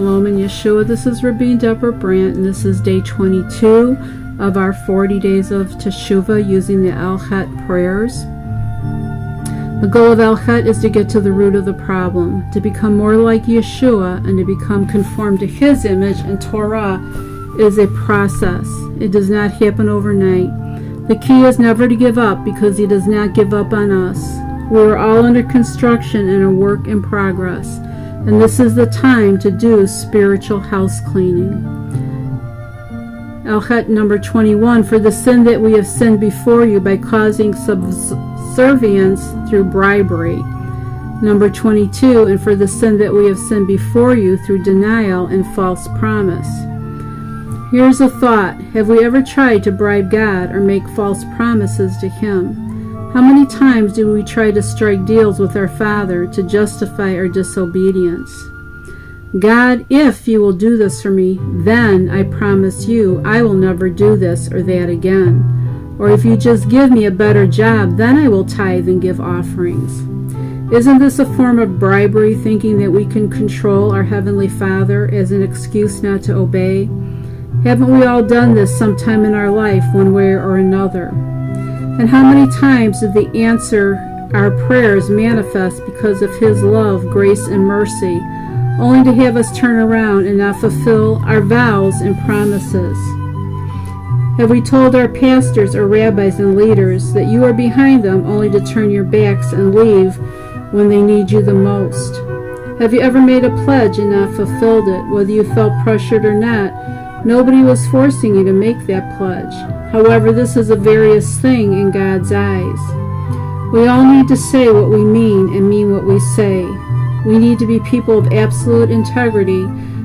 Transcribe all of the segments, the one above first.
Shalom and Yeshua. This is Rabbin Deborah Brandt, and this is day 22 of our 40 days of Teshuvah using the Al Chet prayers. The goal of Al Chet is to get to the root of the problem, to become more like Yeshua, and to become conformed to His image. And Torah is a process, it does not happen overnight. The key is never to give up because He does not give up on us. We are all under construction and a work in progress, and this is the time to do spiritual house cleaning. Al Chet number 21 For the sin that we have sinned before you by causing subservience through bribery. Number 22 And for the sin that we have sinned before you through denial and false promise. Here's a thought Have we ever tried to bribe God or make false promises to Him? How many times do we try to strike deals with our Father to justify our disobedience? God, if you will do this for me, then I promise you I will never do this or that again. Or if you just give me a better job, then I will tithe and give offerings. Isn't this a form of bribery, thinking that we can control our Heavenly Father as an excuse not to obey? Haven't we all done this sometime in our life, one way or another? And how many times did the answer our prayers manifest because of His love, grace, and mercy, only to have us turn around and not fulfill our vows and promises? Have we told our pastors or rabbis and leaders that you are behind them only to turn your backs and leave when they need you the most? Have you ever made a pledge and not fulfilled it, whether you felt pressured or not? Nobody was forcing you to make that pledge. However, this is a various thing in God's eyes. We all need to say what we mean and mean what we say. We need to be people of absolute integrity,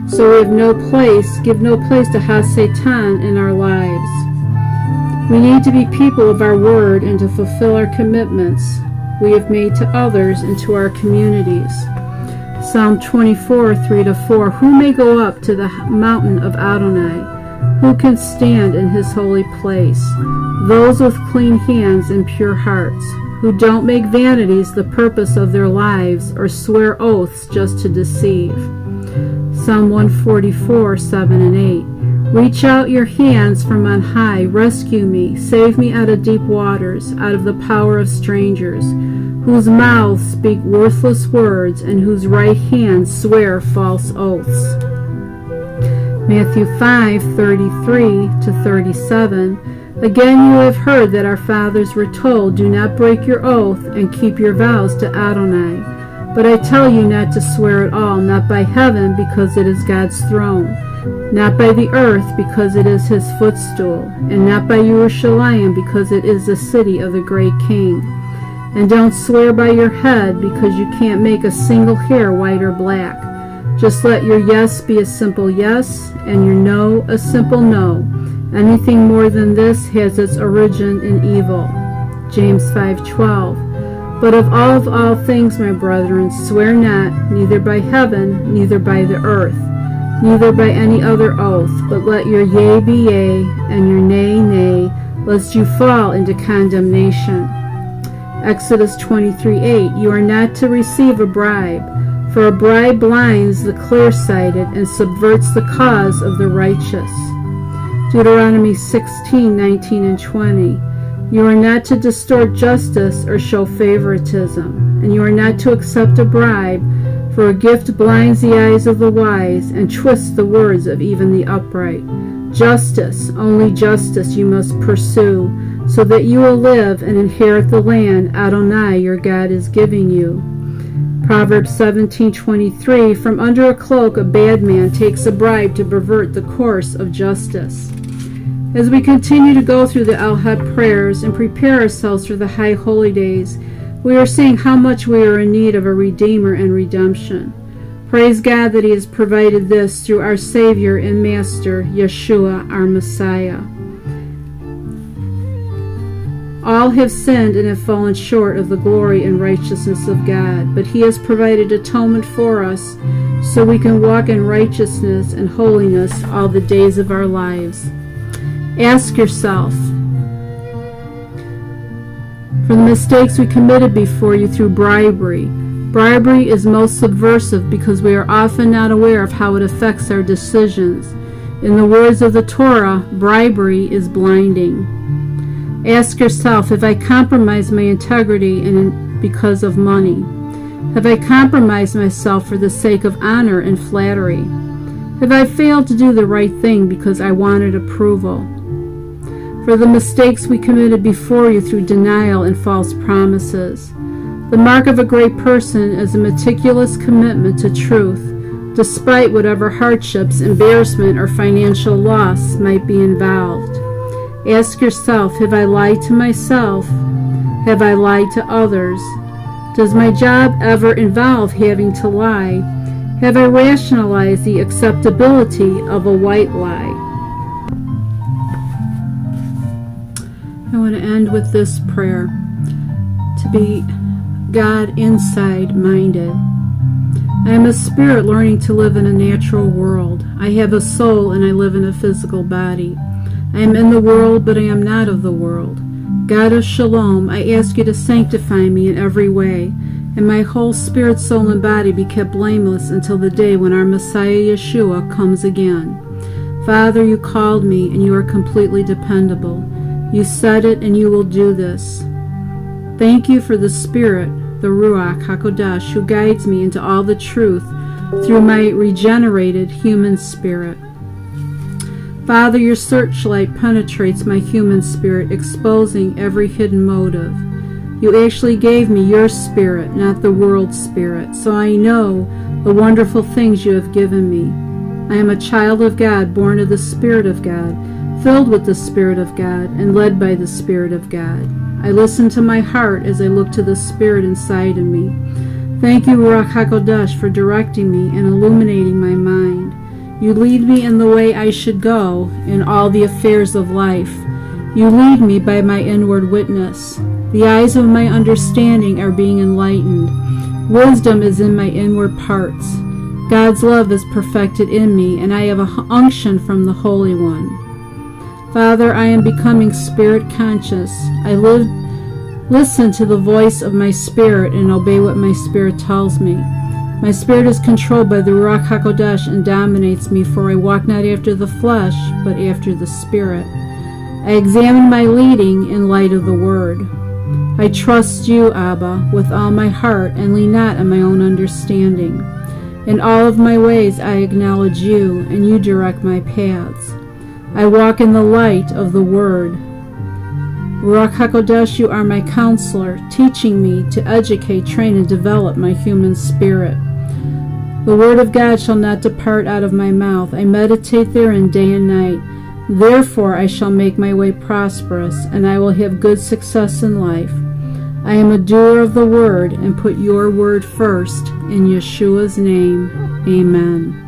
so we have no place, give no place to Hasatan in our lives. We need to be people of our word and to fulfill our commitments we have made to others and to our communities. Psalm 24, 3 to 4. Who may go up to the mountain of Adonai? Who can stand in his holy place? Those with clean hands and pure hearts, who don't make vanities the purpose of their lives or swear oaths just to deceive. Psalm 144, 7 and 8. Reach out your hands from on high, rescue me, save me out of deep waters, out of the power of strangers, whose mouths speak worthless words and whose right hands swear false oaths. Matthew 5:33 to 37. Again you have heard that our fathers were told, Do not break your oath and keep your vows to Adonai. But I tell you not to swear at all, not by heaven, because it is God's throne, not by the earth, because it is his footstool, and not by Jerusalem, because it is the city of the great king. And don't swear by your head, because you can't make a single hair white or black. Just let your yes be a simple yes and your no a simple no. Anything more than this has its origin in evil. James 5:12. But of all of all things, my brethren, swear not, neither by heaven, neither by the earth, neither by any other oath, but let your yea be yea, and your nay nay, lest you fall into condemnation. Exodus 23:8. You are not to receive a bribe for a bribe blinds the clear-sighted and subverts the cause of the righteous. Deuteronomy 16, 19, and 20. You are not to distort justice or show favoritism, and you are not to accept a bribe, for a gift blinds the eyes of the wise and twists the words of even the upright. Justice, only justice you must pursue, so that you will live and inherit the land Adonai your God is giving you. Proverbs 17:23 From under a cloak a bad man takes a bribe to pervert the course of justice. As we continue to go through the Al Chet prayers and prepare ourselves for the high holy days, we are seeing how much we are in need of a redeemer and redemption. Praise God that he has provided this through our Savior and Master, Yeshua, our Messiah. All have sinned and have fallen short of the glory and righteousness of God, but He has provided atonement for us so we can walk in righteousness and holiness all the days of our lives. Ask yourself, for the mistakes we committed before you through bribery, Bribery is most subversive because we are often not aware of how it affects our decisions. In the words of the Torah, bribery is blinding. Ask yourself if I compromise my integrity and because of money. Have I compromised myself for the sake of honor and flattery? Have I failed to do the right thing because I wanted approval? For the mistakes we committed before you through denial and false promises. The mark of a great person is a meticulous commitment to truth, despite whatever hardships, embarrassment, or financial loss might be involved. Ask yourself Have I lied to myself? Have I lied to others? Does my job ever involve having to lie? Have I rationalized the acceptability of a white lie? I want to end with this prayer to be God inside minded. I am a spirit learning to live in a natural world. I have a soul and I live in a physical body. I am in the world, but I am not of the world. God of Shalom, I ask you to sanctify me in every way, and my whole spirit, soul, and body be kept blameless until the day when our Messiah Yeshua comes again. Father, you called me, and you are completely dependable. You said it, and you will do this. Thank you for the Spirit, the Ruach HaKodesh, who guides me into all the truth through my regenerated human spirit. Father, your searchlight penetrates my human spirit, exposing every hidden motive. You actually gave me your spirit, not the world's spirit, so I know the wonderful things you have given me. I am a child of God, born of the Spirit of God, filled with the Spirit of God, and led by the Spirit of God. I listen to my heart as I look to the Spirit inside of me. Thank you, Ruach HaKodesh, for directing me and illuminating my mind. You lead me in the way I should go in all the affairs of life. You lead me by my inward witness. The eyes of my understanding are being enlightened. Wisdom is in my inward parts. God's love is perfected in me, and I have a unction from the Holy One. Father, I am becoming spirit conscious. I live, listen to the voice of my spirit and obey what my spirit tells me. My spirit is controlled by the Ruach HaKodesh and dominates me, for I walk not after the flesh, but after the Spirit. I examine my leading in light of the Word. I trust you, Abba, with all my heart, and lean not on my own understanding. In all of my ways I acknowledge you, and you direct my paths. I walk in the light of the Word. Ruach HaKodesh, you are my counselor, teaching me to educate, train, and develop my human spirit. The word of God shall not depart out of my mouth. I meditate therein day and night. Therefore I shall make my way prosperous, and I will have good success in life. I am a doer of the word, and put your word first. In Yeshua's name, amen.